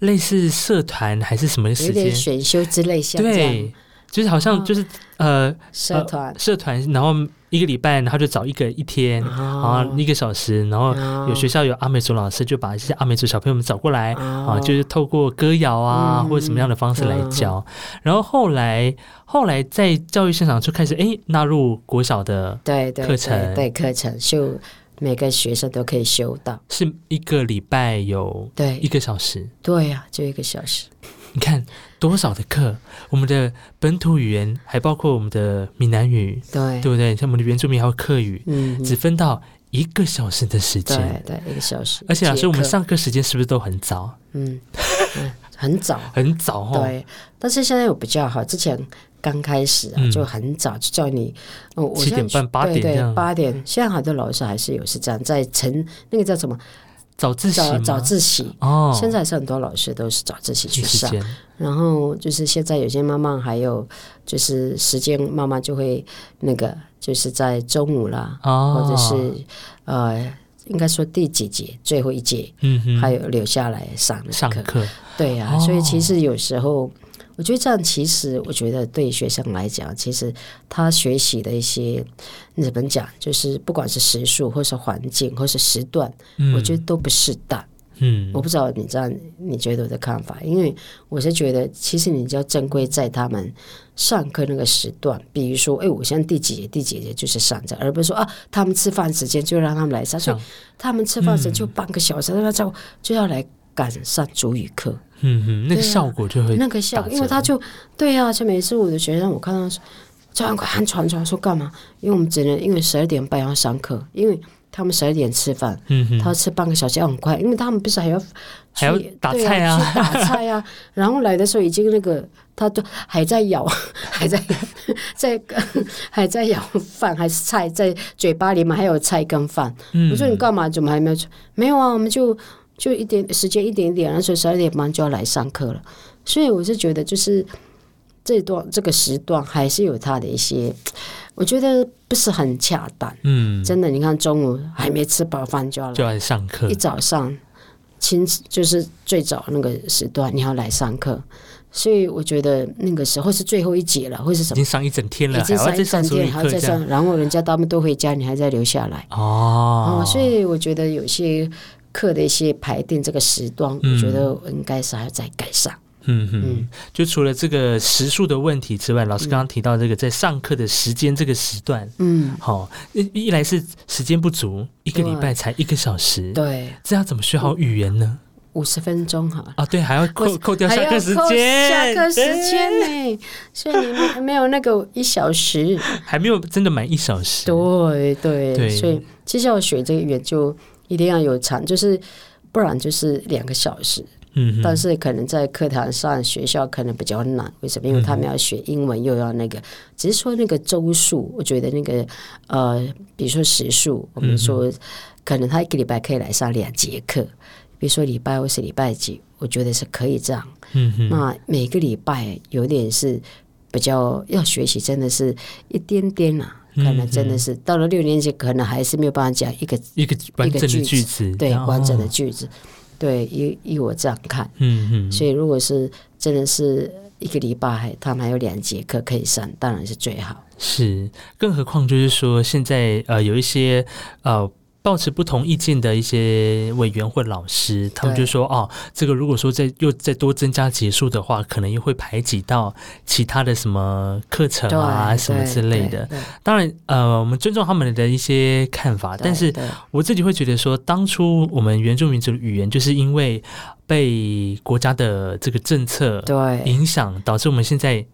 类似社团还是什么时间？选修之类，像对。就是好像就是呃社团。社团，然后一个礼拜，然后就找一个一天，然后一个小时，然后有学校有阿美族老师，就把一些阿美族小朋友们找过来啊，就是透过歌谣啊或者什么样的方式来教。然后后来后来在教育现场就开始哎纳入国小的对课程。对课程，就每个学生都可以修到，是一个礼拜有对一个小时，对呀，就一个小时。你看多少的课，我们的本土语言还包括我们的闽南语，对对不对？像我们的原住民还有客语，嗯，只分到一个小时的时间，对对，一个小时。而且老师，我们上课时间是不是都很早？嗯，很早，很早哈。对，但是现在有比较好，之前刚开始啊就很早，就叫你哦，七点半八点对八点。现在好多老师还是有是这样，在晨那个叫什么？早自习早自习。哦，现在是很多老师都是早自习去上，然后就是现在有些妈妈还有就是时间，妈妈就会那个就是在中午啦，或者是呃，应该说第几节最后一节，嗯哼，还有留下来上上课，对呀，所以其实有时候。我觉得这样，其实我觉得对学生来讲，其实他学习的一些你怎么讲，就是不管是时数，或是环境，或是时段，我觉得都不适当。嗯，我不知道你这样，你觉得我的看法？因为我是觉得，其实你就要正规在他们上课那个时段，比如说，哎，我现在第几节，第几节就是上着，而不是说啊，他们吃饭时间就让他们来上，所以他们吃饭时就半个小时，他就就要来赶上主语课。嗯哼，那个效果就会那个效果，因为他就对呀，就每次我的学生，我看到说，教官快喊传传说干嘛？因为我们只能因为十二点半要上课，因为他们十二点吃饭，嗯哼，他吃半个小时要很快，因为他们不是还要还要打菜啊，打菜啊，然后来的时候已经那个他都还在咬，还在在还在咬饭还是菜在嘴巴里面还有菜跟饭，我说你干嘛？怎么还没有？没有啊，我们就。就一点时间一点点，然后十二点半就要来上课了，所以我是觉得，就是这段这个时段还是有它的一些，我觉得不是很恰当。嗯，真的，你看中午还没吃饱饭就要就要上课，一早上亲就是最早那个时段你要来上课，所以我觉得那个时候是最后一节了，或是什么已经上一整天了，已经上一整天，还要再上，然后人家他们都回家，你还在留下来。哦，所以我觉得有些。课的一些排定这个时段，我觉得应该是还要再改善。嗯嗯，就除了这个时数的问题之外，老师刚刚提到这个在上课的时间这个时段，嗯，好，一一来是时间不足，一个礼拜才一个小时，对，这样怎么学好语言呢？五十分钟哈啊，对，还要扣扣掉下课时间，下课时间呢，所以你没有那个一小时，还没有真的满一小时，对对，所以其实要学这个语言就。一定要有长，就是不然就是两个小时。嗯，但是可能在课堂上，学校可能比较难。为什么？因为他们要学英文，又要那个，只是说那个周数，我觉得那个呃，比如说时数，我们说可能他一个礼拜可以来上两节课，比如说礼拜或是礼拜几，我觉得是可以这样。嗯哼，那每个礼拜有点是比较要学习，真的是一点点啊。可能真的是到了六年级，可能还是没有办法讲一个一个完整的句子，对完整的句子，对，依依我这样看，嗯嗯，所以如果是真的是一个礼拜还，他们还有两节课可以上，当然是最好。是，更何况就是说，现在呃有一些呃。抱持不同意见的一些委员或老师，他们就说：“哦，这个如果说再又再多增加结束的话，可能又会排挤到其他的什么课程啊，什么之类的。当然，呃，我们尊重他们的一些看法，但是我自己会觉得说，当初我们原住民族的语言，就是因为被国家的这个政策影响，导致我们现在。”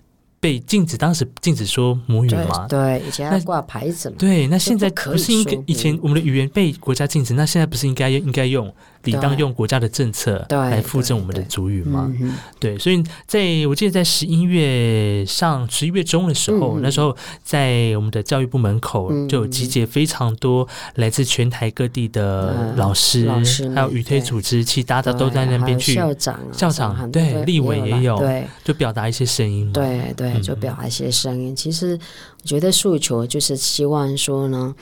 被禁止，当时禁止说母语吗？对，以前要挂牌子嘛。对，那现在不是应该以前我们的语言被国家禁止，那现在不是应该应该用理当用国家的政策来附赠我们的主语嘛。对，所以在我记得在十一月上十一月中的时候，那时候在我们的教育部门口就有集结非常多来自全台各地的老师，还有语推组织，其实大家都在那边去校长、校长对立委也有，对，就表达一些声音嘛。对对，就表达一些声音。其实我觉得诉求就是希望说呢。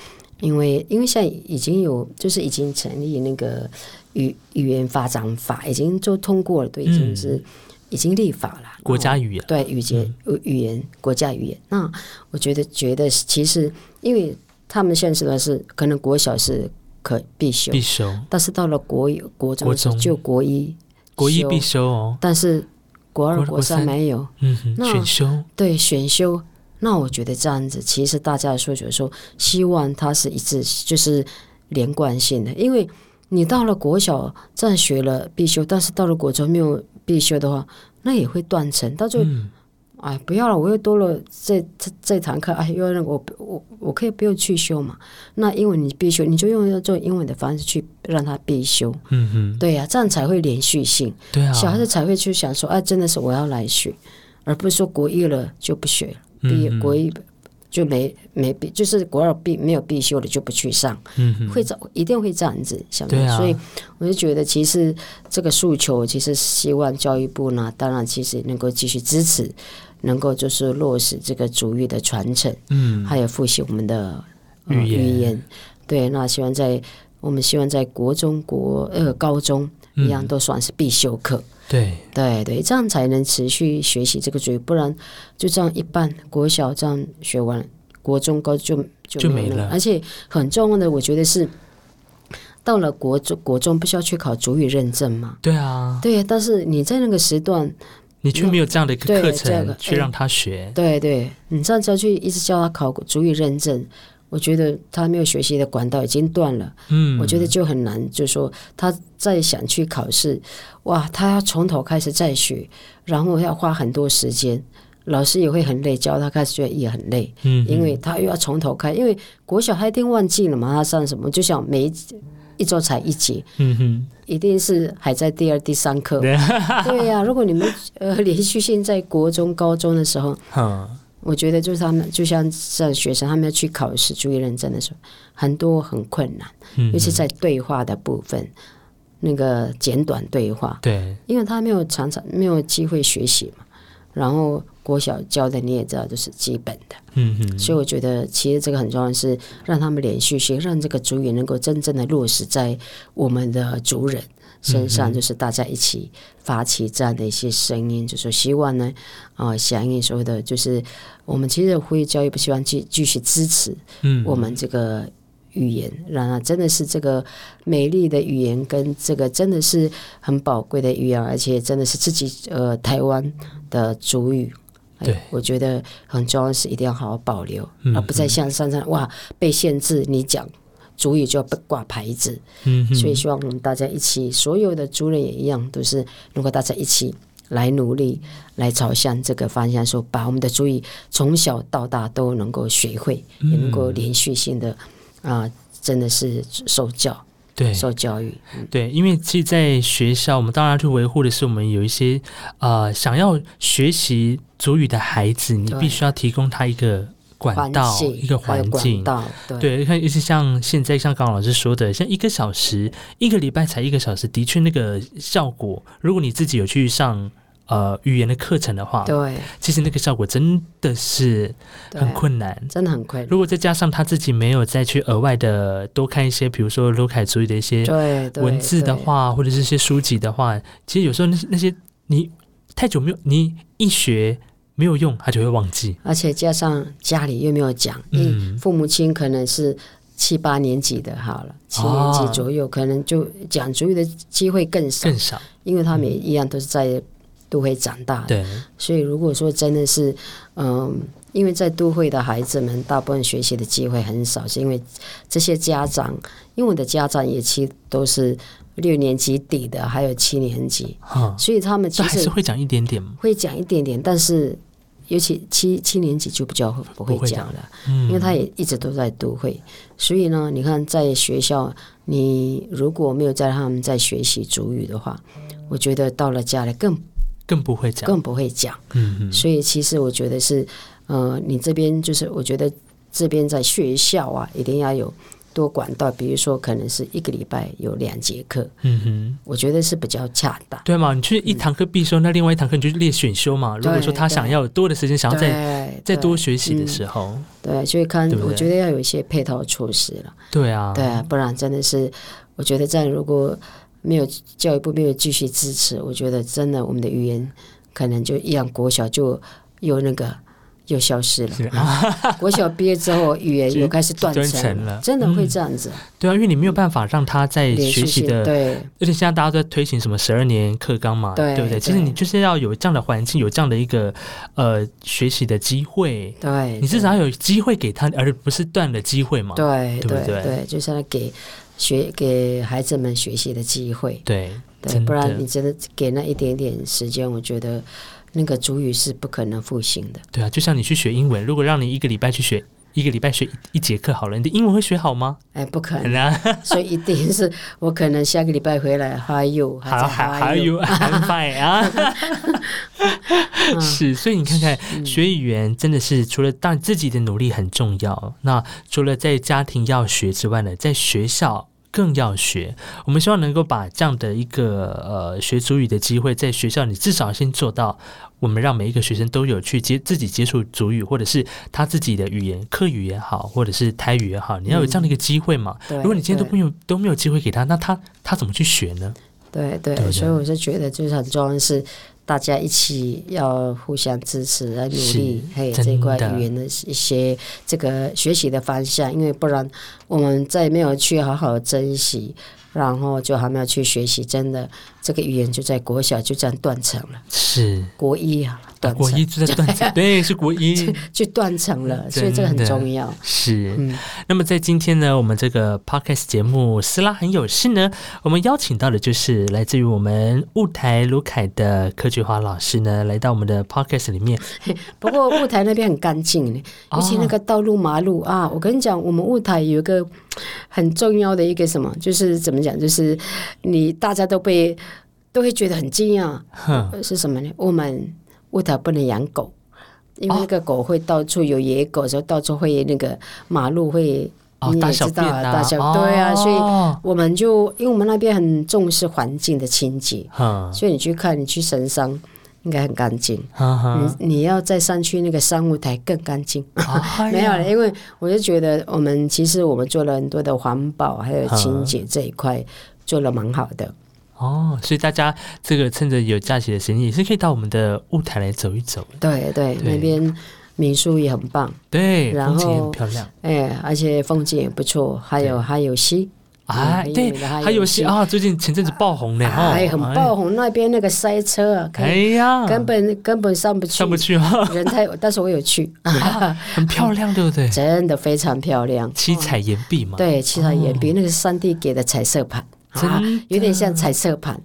因为因为现在已经有，就是已经成立那个语语言发展法，已经就通过了，对已经是已经立法了。国家语言对语言语言国家语言。那我觉得觉得其实，因为他们现在的是可能国小是可必修，必修，但是到了国国中就国一国一必修哦，但是国二国三没有，嗯，选修对选修。那我觉得这样子，其实大家的诉求说，希望它是一致，就是连贯性的。因为你到了国小这样学了必修，但是到了国中没有必修的话，那也会断层。到最后，哎，不要了，我又多了这这这堂课，哎，又让我我我可以不用去修嘛？那英文你必修，你就用要做英文的方式去让他必修。嗯哼，对呀，这样才会连续性。对啊，小孩子才会去想说，哎，真的是我要来学，而不是说国一了就不学了。毕业国一就没没必，就是国二必没有必修的就不去上，嗯会这一定会这样子想。所以我就觉得，其实这个诉求，其实希望教育部呢，当然其实能够继续支持，能够就是落实这个主语的传承，嗯，还有复习我们的语言。对，那希望在我们希望在国中国呃高中一样都算是必修课。对对对，这样才能持续学习这个主语，不然就这样一半国小这样学完，国中高就就没了。而且很重要的，我觉得是到了国中国中不需要去考主语认证嘛？对啊，对，但是你在那个时段，你却没有这样的一个课程去让他学。对对，你这样就去一直教他考主语认证。我觉得他没有学习的管道已经断了，嗯，我觉得就很难，就是说他再想去考试，哇，他要从头开始再学，然后要花很多时间，老师也会很累，教他开始觉得也很累，嗯，因为他又要从头开，因为国小他一定忘记了嘛，他上什么，就像每一一周才一节，嗯哼，一定是还在第二、第三课，对呀，如果你们呃连续性在国中、高中的时候，我觉得就是他们，就像像学生，他们要去考试、注意认真的时候，很多很困难，尤其在对话的部分，那个简短对话，对，因为他没有常常没有机会学习嘛。然后国小教的你也知道，就是基本的，嗯嗯。所以我觉得，其实这个很重要，是让他们连续学，让这个主语能够真正的落实在我们的族人。身上就是大家一起发起这样的一些声音，就说希望呢，啊，响应所有的，就是我们其实呼吁教育部希望继继续支持，嗯，我们这个语言，然而真的是这个美丽的语言，跟这个真的是很宝贵的语言，而且真的是自己呃台湾的主语，对，我觉得很重要是一定要好好保留，而不再像上上哇被限制你讲。主语就要被挂牌子，嗯，所以希望我们大家一起，所有的族人也一样，都是如果大家一起来努力，来朝向这个方向，说把我们的主语从小到大都能够学会，也能够连续性的啊，真的是受教，对，受教育，对，因为其实，在学校，我们当然去维护的是我们有一些呃想要学习主语的孩子，你必须要提供他一个。管道一个环境，对，你看，尤其像现在，像刚刚老师说的，像一个小时，一个礼拜才一个小时，的确那个效果，如果你自己有去上呃语言的课程的话，对，其实那个效果真的是很困难，真的很困难。如果再加上他自己没有再去额外的多看一些，比如说卢凯主义的一些文字的话，或者是一些书籍的话，其实有时候那那些你太久没有，你一学。没有用，他就会忘记。而且加上家里又没有讲，嗯，父母亲可能是七八年级的，好了，七年级左右，可能就讲主语的机会更少，更少，因为他们也一样都是在都会长大，对。所以如果说真的是，嗯，因为在都会的孩子们，大部分学习的机会很少，是因为这些家长，因为我的家长也其实都是六年级底的，还有七年级，所以他们其实是会讲一点点，会讲一点点，但是。尤其七七年级就比较不会讲了，因为他也一直都在都会，所以呢，你看在学校，你如果没有在他们在学习主语的话，我觉得到了家里更更不会讲，更不会讲。嗯嗯。所以其实我觉得是，呃，你这边就是我觉得这边在学校啊，一定要有。多管道，比如说可能是一个礼拜有两节课，嗯哼，我觉得是比较恰当，对嘛？你去一堂课必修，那另外一堂课你就列选修嘛。如果说他想要多的时间，想要再再多学习的时候，对，所以看我觉得要有一些配套措施了。对啊，对啊，不然真的是，我觉得这样如果没有教育部没有继续支持，我觉得真的我们的语言可能就一样国小就有那个。就消失了。国小毕业之后，语言又开始断层了，真的会这样子。对啊，因为你没有办法让他在学习的，对。而且现在大家都在推行什么十二年课纲嘛，对不对？其实你就是要有这样的环境，有这样的一个呃学习的机会。对，你至少要有机会给他，而不是断了机会嘛。对，对不对？对，就是要给学给孩子们学习的机会。对，对，不然你真的给那一点点时间，我觉得。那个主语是不可能复兴的。对啊，就像你去学英文，如果让你一个礼拜去学一个礼拜学一节课好了，你的英文会学好吗？哎，不可能啊！所以一定是我可能下个礼拜回来还有还还还有安排啊！是，所以你看看学语言真的是除了当自己的努力很重要，那除了在家庭要学之外呢，在学校。更要学，我们希望能够把这样的一个呃学主语的机会，在学校你至少先做到，我们让每一个学生都有去接自己接触主语，或者是他自己的语言，课语也好，或者是台语也好，你要有这样的一个机会嘛。如果你今天都没有都没有机会给他，那他他怎么去学呢？对对，所以我是觉得就是很重要是。大家一起要互相支持来努力，还有这块语言的一些这个学习的方向，因为不然我们再没有去好好珍惜。然后就还没有去学习，真的这个语言就在国小就这样断层了。是国一啊，断国一就在断层，对，是国一就断层了，所以这个很重要。是，那么在今天呢，我们这个 podcast 节目斯拉很有事呢，我们邀请到的就是来自于我们雾台卢凯的柯菊华老师呢，来到我们的 podcast 里面。不过雾台那边很干净，尤其那个道路马路啊，我跟你讲，我们雾台有一个。很重要的一个什么，就是怎么讲，就是你大家都被都会觉得很惊讶，是什么呢？我们乌台不能养狗，因为那个狗会到处有野狗，时候到处会那个马路会，你也知道啊，大小对啊，所以我们就因为我们那边很重视环境的清洁，所以你去看，你去神山。应该很干净，你你要再上去那个商务台更干净，没有了，因为我就觉得我们其实我们做了很多的环保还有清洁这一块做了蛮好的。哦，所以大家这个趁着有假期的时间也是可以到我们的雾台来走一走。对对，那边民宿也很棒，对，风景很漂亮，哎，而且风景也不错，还有还有溪。啊，对，还有些啊，最近前阵子爆红呢，哎，很爆红。那边那个塞车，哎呀，根本根本上不去，上不去啊，人太，但是我有去，很漂亮，对不对？真的非常漂亮，七彩岩壁嘛，对，七彩岩壁，那个是上帝给的彩色盘，啊有点像彩色盘。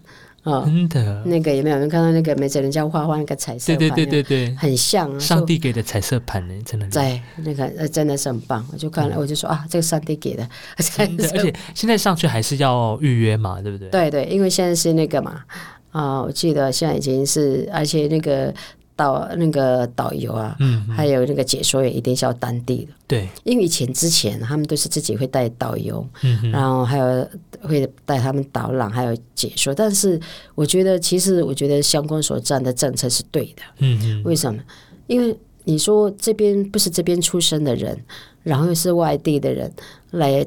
真的，那个有没有人看到那个没在人家画画那个彩色？对对对对对，很像上帝给的彩色盘呢，真的。对那个呃，真的是很棒。我就看了，我就说啊，这个上帝给的。真的，而且现在上去还是要预约嘛，对不对？对对，因为现在是那个嘛啊，我记得现在已经是，而且那个。导那个导游啊，嗯，还有那个解说员一定是要当地的，对，因为以前之前他们都是自己会带导游，嗯，然后还有会带他们导览，还有解说。但是我觉得，其实我觉得相关所站的政策是对的，嗯嗯，为什么？因为你说这边不是这边出生的人，然后是外地的人来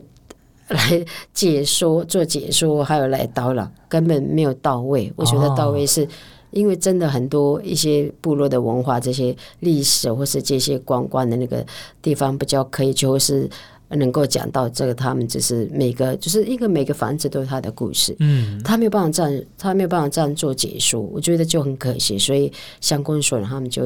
来解说做解说，还有来导览，根本没有到位。我觉得到位是。因为真的很多一些部落的文化、这些历史或是这些观光的那个地方，比较可以就是能够讲到这个，他们只是每个就是一个每个房子都有他的故事，嗯，他没有办法这样，他没有办法这样做解说，我觉得就很可惜。所以相关所他们就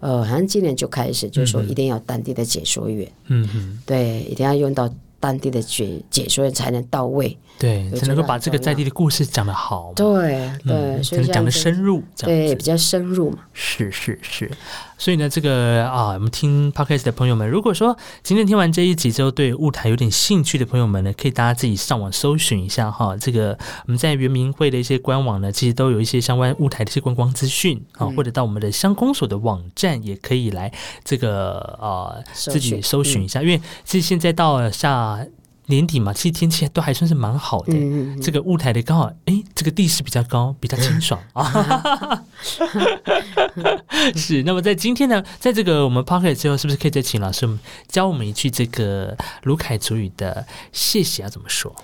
呃，好像今年就开始就说一定要当地的解说员，嗯嗯，对，一定要用到当地的解解说员才能到位，对，才能够把这个在地的故事讲得好，对对，才能讲得深入，对，比较深入嘛，是是是。所以呢，这个啊，我们听 podcast 的朋友们，如果说今天听完这一集之后，对雾台有点兴趣的朋友们呢，可以大家自己上网搜寻一下哈。这个我们在圆明会的一些官网呢，其实都有一些相关雾台的一些观光资讯啊，或者到我们的乡公所的网站也可以来这个啊自己搜寻一下，因为其实现在到下。年底嘛，其实天气都还算是蛮好的。这个雾台的刚好，哎，这个地势比较高，比较清爽。啊。是，那么在今天呢，在这个我们 p o c k e t 之后，是不是可以再请老师教我们一句这个卢凯族语的谢谢要怎么说？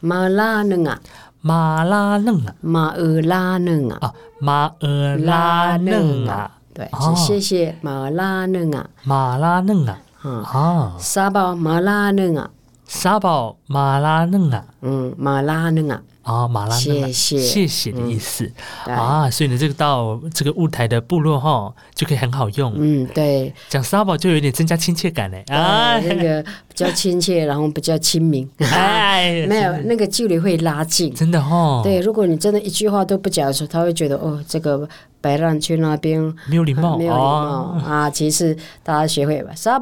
马拉嫩啊，马拉嫩啊，马尔拉嫩啊，啊，马尔拉嫩啊，对，谢谢马拉嫩啊，马拉嫩啊，啊，沙包马拉嫩啊。沙宝马拉嫩啊，嗯，马拉嫩啊，啊，马拉嫩，谢谢，谢谢的意思。啊，所以呢，这个到这个雾台的部落哈，就可以很好用，嗯，对，讲沙宝就有点增加亲切感嘞，啊，那个比较亲切，然后比较亲民，哎，没有那个距离会拉近，真的哈，对，如果你真的一句话都不讲的时候，他会觉得哦，这个白浪去那边没有礼貌，没有礼貌。啊，其实大家学会吧，沙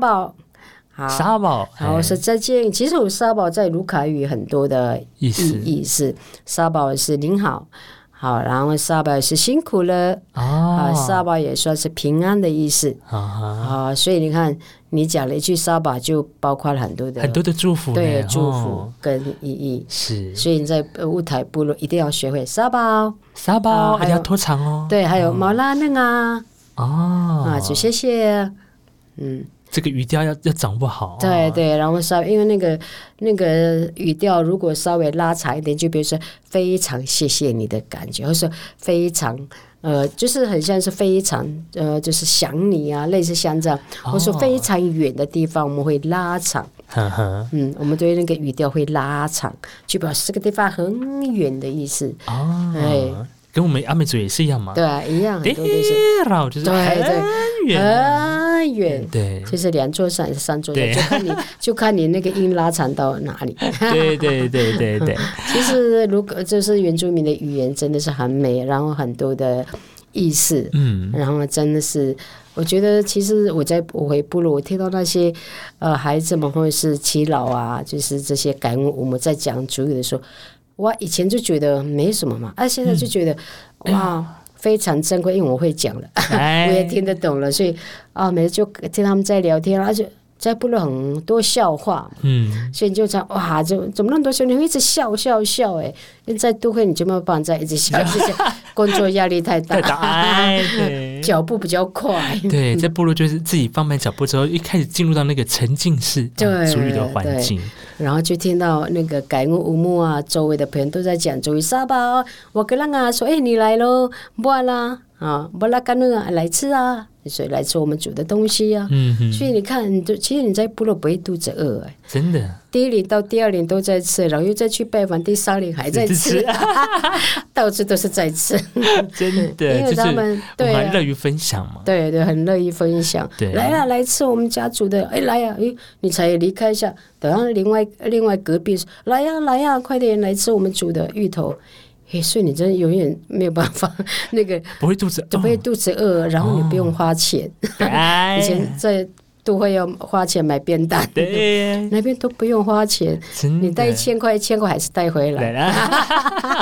宝。沙宝，然后是再见。其实我沙宝在卢卡语很多的意思意思。沙宝是您好，好，然后沙宝是辛苦了啊。沙宝也算是平安的意思啊。所以你看，你讲了一句沙宝，就包括了很多的很多的祝福，对祝福跟意义是。所以你在乌台部落一定要学会沙宝，沙宝还要拖长哦。对，还有毛拉嫩啊，哦啊，就谢谢，嗯。这个语调要要掌握好，对对，然后稍因为那个那个语调如果稍微拉长一点，就比如说非常谢谢你的感觉，或者说非常呃，就是很像是非常呃，就是想你啊，类似像这样，或者说非常远的地方，我们会拉长，嗯，我们对那个语调会拉长，就表示这个地方很远的意思。哦，哎，跟我们阿美族也是一样吗？对，一样，对对，就是很远。太远，对，就是两座山还是三座山，就看你 就看你那个音拉长到哪里。对对对对对。其实如果就是原住民的语言真的是很美，然后很多的意思，嗯，然后真的是，我觉得其实我在我回部落，我听到那些呃孩子们或者是耆老啊，就是这些感悟，我们在讲主语的时候，我，以前就觉得没什么嘛，啊，现在就觉得哇。非常珍贵，因为我会讲了，我也听得懂了，所以啊，每次就听他们在聊天，而且在部落很多笑话，嗯，所以就讲哇，怎怎么那么多笑？你会一直笑笑笑，哎，在都会你就没有办法在一直笑，工作压力太大，脚步比较快，对，在部落就是自己放慢脚步之后，一开始进入到那个沉浸式主语的环境。然后就听到那个改屋乌木啊，周围的朋友都在讲周围沙包，我跟人家说，哎，你来喽，不啦，啊，不啦，干那个来吃啊。所以来吃我们煮的东西呀，所以你看，就其实你在部落不会肚子饿哎，真的。第一年到第二年都在吃，然后又再去拜访，第三年还在吃，到处都是在吃，真的。因为他们对很乐于分享嘛，对对，很乐意分享。对，来呀，来吃我们家煮的，哎，来呀，哎，你才离开一下，等下另外另外隔壁来呀来呀，快点来吃我们煮的芋头。嘿，所以你真的永远没有办法，那个不会肚子，不会肚子饿，然后你不用花钱。以前在。都会要花钱买便当，对 那边都不用花钱，你带一千块，一千块还是带回来。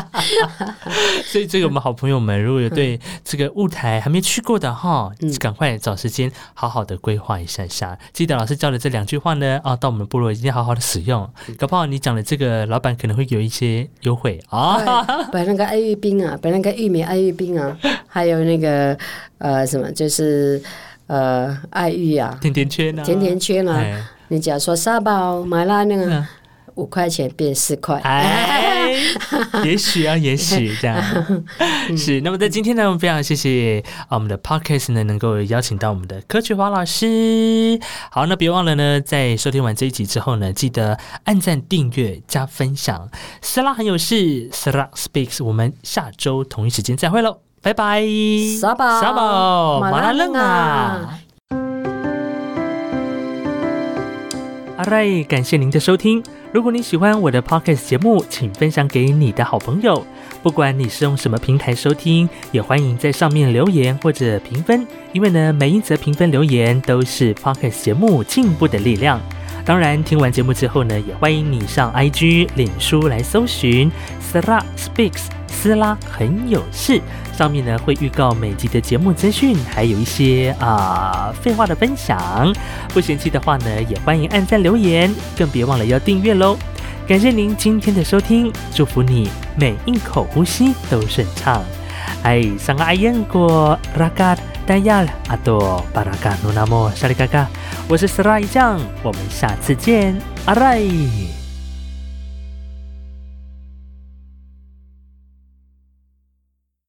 所以，这个我们好朋友们，如果有对这个雾台还没去过的哈，赶快找时间好好的规划一下下。记得老师教的这两句话呢，啊，到我们部落一定要好好的使用。搞不好你讲的这个，老板可能会有一些优惠啊。摆那个爱玉冰啊，摆那个玉米爱玉冰啊，还有那个呃什么，就是。呃，爱玉啊，甜甜圈啊，甜甜圈啊，你假如说沙包买了那个五块钱变四块，哎，也许啊，也许这样是。那么在今天呢，我们非常谢谢啊，我们的 podcast 呢能够邀请到我们的柯菊华老师。好，那别忘了呢，在收听完这一集之后呢，记得按赞、订阅、加分享。斯拉很有事，斯拉 speaks，我们下周同一时间再会喽。拜拜，沙宝，沙宝，马拉楞啊！阿瑞，感谢您的收听。如果你喜欢我的 podcast 节目，请分享给你的好朋友。不管你是用什么平台收听，也欢迎在上面留言或者评分，因为呢，每一则评分留言都是 podcast 节目进步的力量。当然，听完节目之后呢，也欢迎你上 IG、脸书来搜寻 Sara Speaks，斯拉很有事。上面呢会预告每集的节目资讯，还有一些啊废话的分享。不嫌弃的话呢，也欢迎按赞留言，更别忘了要订阅喽。感谢您今天的收听，祝福你每一口呼吸都顺畅。哎，上个阿燕过拉嘎达亚阿多巴拉嘎努纳莫沙里嘎嘎，我是斯拉一酱，我们下次见，阿来。